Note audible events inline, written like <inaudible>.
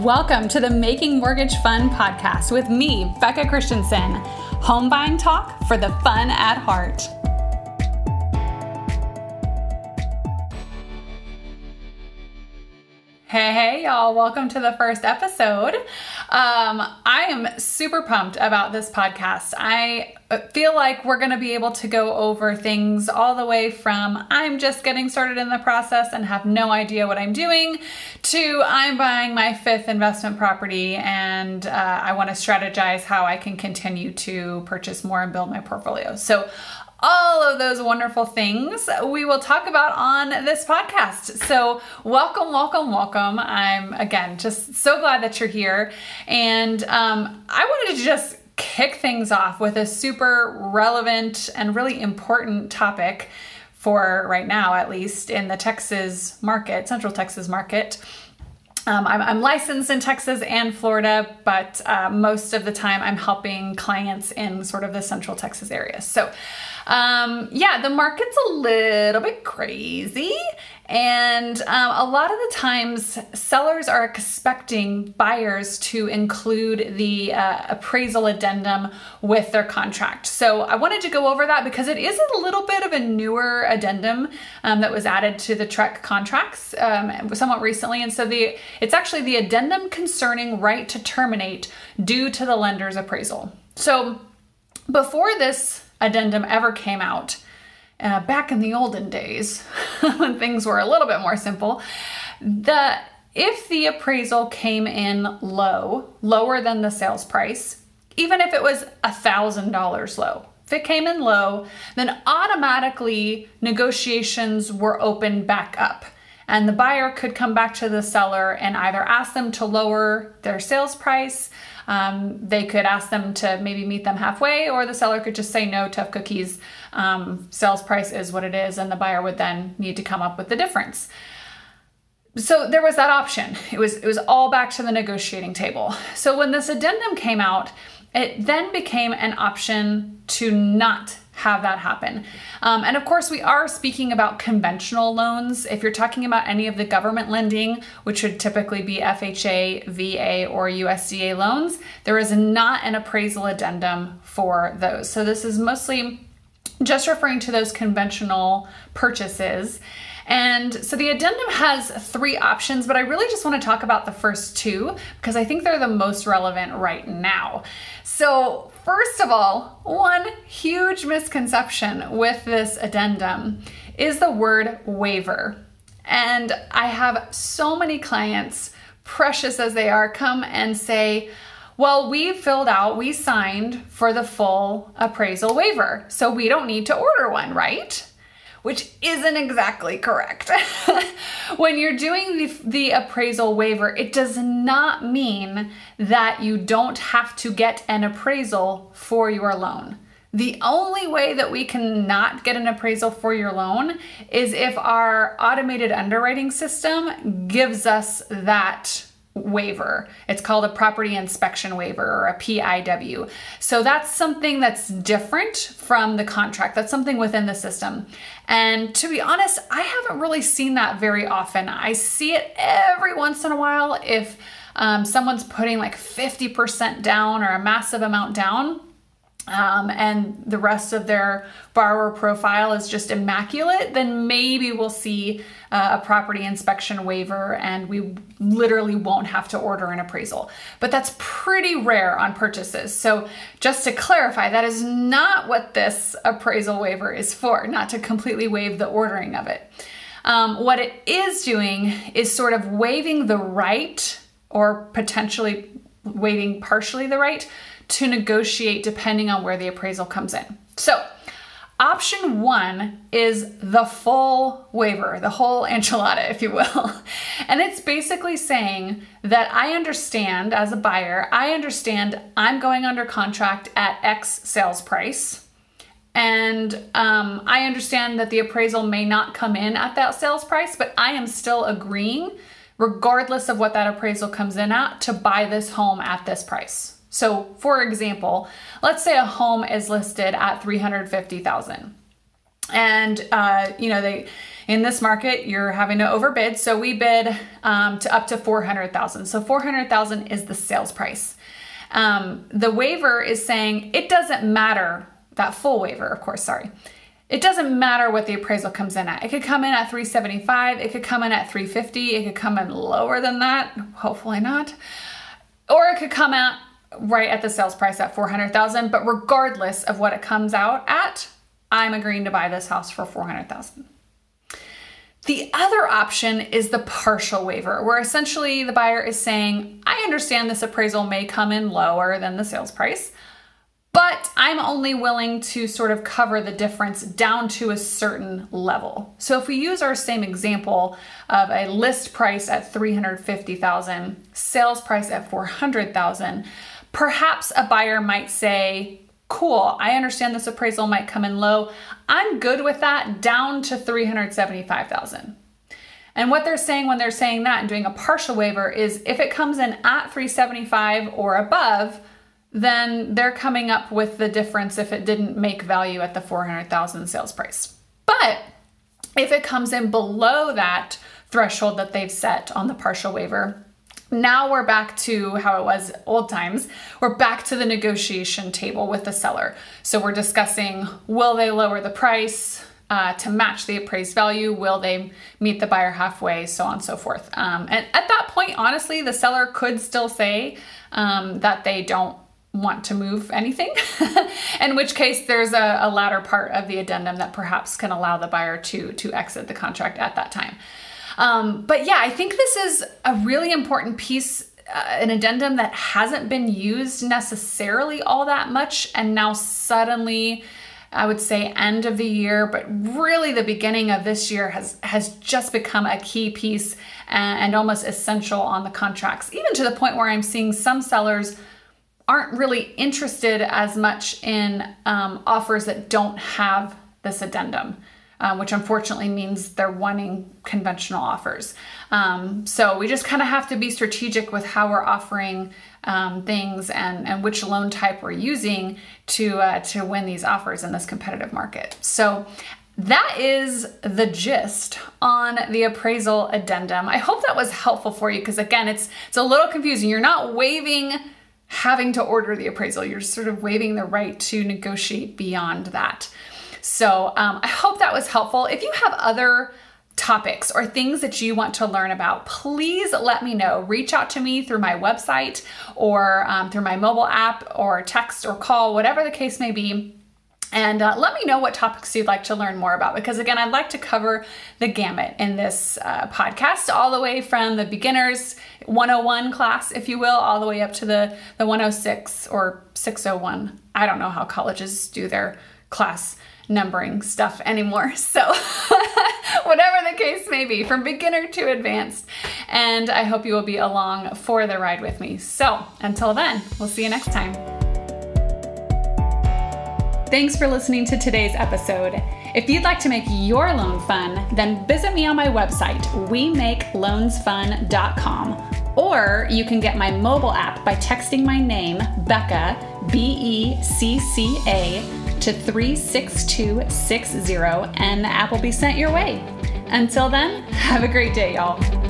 Welcome to the Making Mortgage Fun podcast with me, Becca Christensen. Home buying talk for the fun at heart. Hey, hey, y'all. Welcome to the first episode. Um, I am super pumped about this podcast. I feel like we're going to be able to go over things all the way from I'm just getting started in the process and have no idea what I'm doing to I'm buying my fifth investment property and uh, I want to strategize how I can continue to purchase more and build my portfolio. So, all of those wonderful things we will talk about on this podcast. So, welcome, welcome, welcome. I'm again just so glad that you're here. And um, I wanted to just kick things off with a super relevant and really important topic for right now, at least in the Texas market, Central Texas market. Um, I'm, I'm, licensed in Texas and Florida, but uh, most of the time I'm helping clients in sort of the Central Texas area. So, um, yeah, the market's a little bit crazy. And um, a lot of the times, sellers are expecting buyers to include the uh, appraisal addendum with their contract. So I wanted to go over that because it is a little bit of a newer addendum um, that was added to the TREC contracts um, somewhat recently. And so the it's actually the addendum concerning right to terminate due to the lender's appraisal. So before this addendum ever came out, uh, back in the olden days <laughs> when things were a little bit more simple, the if the appraisal came in low, lower than the sales price, even if it was a thousand dollars low, if it came in low, then automatically negotiations were opened back up. And the buyer could come back to the seller and either ask them to lower their sales price um, they could ask them to maybe meet them halfway, or the seller could just say no, tough cookies. Um, sales price is what it is, and the buyer would then need to come up with the difference. So there was that option. It was it was all back to the negotiating table. So when this addendum came out, it then became an option to not have that happen. Um, and of course, we are speaking about conventional loans. If you're talking about any of the government lending, which would typically be FHA, VA, or USDA loans, there is not an appraisal addendum for those. So this is mostly just referring to those conventional purchases. And so the addendum has three options, but I really just want to talk about the first two because I think they're the most relevant right now. So, first of all, one huge misconception with this addendum is the word waiver. And I have so many clients, precious as they are, come and say, well, we filled out, we signed for the full appraisal waiver, so we don't need to order one, right? Which isn't exactly correct. <laughs> when you're doing the, the appraisal waiver, it does not mean that you don't have to get an appraisal for your loan. The only way that we can not get an appraisal for your loan is if our automated underwriting system gives us that waiver. It's called a property inspection waiver or a PIW. So that's something that's different from the contract. That's something within the system. And to be honest, I haven't really seen that very often. I see it every once in a while if um, someone's putting like 50% down or a massive amount down um, and the rest of their borrower profile is just immaculate, then maybe we'll see uh, a property inspection waiver and we literally won't have to order an appraisal. But that's pretty rare on purchases. So, just to clarify, that is not what this appraisal waiver is for, not to completely waive the ordering of it. Um, what it is doing is sort of waiving the right or potentially waiving partially the right to negotiate depending on where the appraisal comes in. So, option one is the full waiver, the whole enchilada, if you will. <laughs> And it's basically saying that I understand as a buyer, I understand I'm going under contract at X sales price. And um, I understand that the appraisal may not come in at that sales price, but I am still agreeing, regardless of what that appraisal comes in at, to buy this home at this price. So, for example, let's say a home is listed at 350,000. And, uh, you know, they, in this market, you're having to overbid. So we bid um, to up to 400,000. So 400,000 is the sales price. Um, the waiver is saying it doesn't matter, that full waiver, of course, sorry. It doesn't matter what the appraisal comes in at. It could come in at 375, it could come in at 350, it could come in lower than that, hopefully not. Or it could come out right at the sales price at 400,000, but regardless of what it comes out at, I'm agreeing to buy this house for 400,000. The other option is the partial waiver, where essentially the buyer is saying, I understand this appraisal may come in lower than the sales price, but I'm only willing to sort of cover the difference down to a certain level. So if we use our same example of a list price at 350,000, sales price at 400,000, perhaps a buyer might say, cool, I understand this appraisal might come in low. I'm good with that down to 375,000. And what they're saying when they're saying that and doing a partial waiver is if it comes in at 375 or above, then they're coming up with the difference if it didn't make value at the 400,000 sales price. But if it comes in below that threshold that they've set on the partial waiver, now we're back to how it was old times. We're back to the negotiation table with the seller. So we're discussing will they lower the price uh, to match the appraised value? Will they meet the buyer halfway? So on and so forth. Um, and at that point, honestly, the seller could still say um, that they don't want to move anything, <laughs> in which case there's a, a latter part of the addendum that perhaps can allow the buyer to to exit the contract at that time. Um, but yeah, I think this is a really important piece, uh, an addendum that hasn't been used necessarily all that much, and now suddenly. I would say end of the year, but really the beginning of this year has has just become a key piece and, and almost essential on the contracts, even to the point where I'm seeing some sellers aren't really interested as much in um, offers that don't have this addendum um, which unfortunately means they're wanting conventional offers. Um, so we just kind of have to be strategic with how we're offering um, things and, and which loan type we're using to, uh, to win these offers in this competitive market. So that is the gist on the appraisal addendum. I hope that was helpful for you because again, it's it's a little confusing. You're not waiving having to order the appraisal. You're sort of waiving the right to negotiate beyond that. So um, I hope that was helpful. If you have other topics or things that you want to learn about, please let me know. Reach out to me through my website or um, through my mobile app or text or call, whatever the case may be. And uh, let me know what topics you'd like to learn more about because, again, I'd like to cover the gamut in this uh, podcast, all the way from the beginners 101 class, if you will, all the way up to the, the 106 or 601. I don't know how colleges do their class numbering stuff anymore. <laughs> So, <laughs> whatever the case may be, from beginner to advanced. And I hope you will be along for the ride with me. So, until then, we'll see you next time. Thanks for listening to today's episode. If you'd like to make your loan fun, then visit me on my website, wemakeloansfun.com. Or you can get my mobile app by texting my name, Becca, B E C C A, to 36260 and the app will be sent your way. Until then, have a great day, y'all.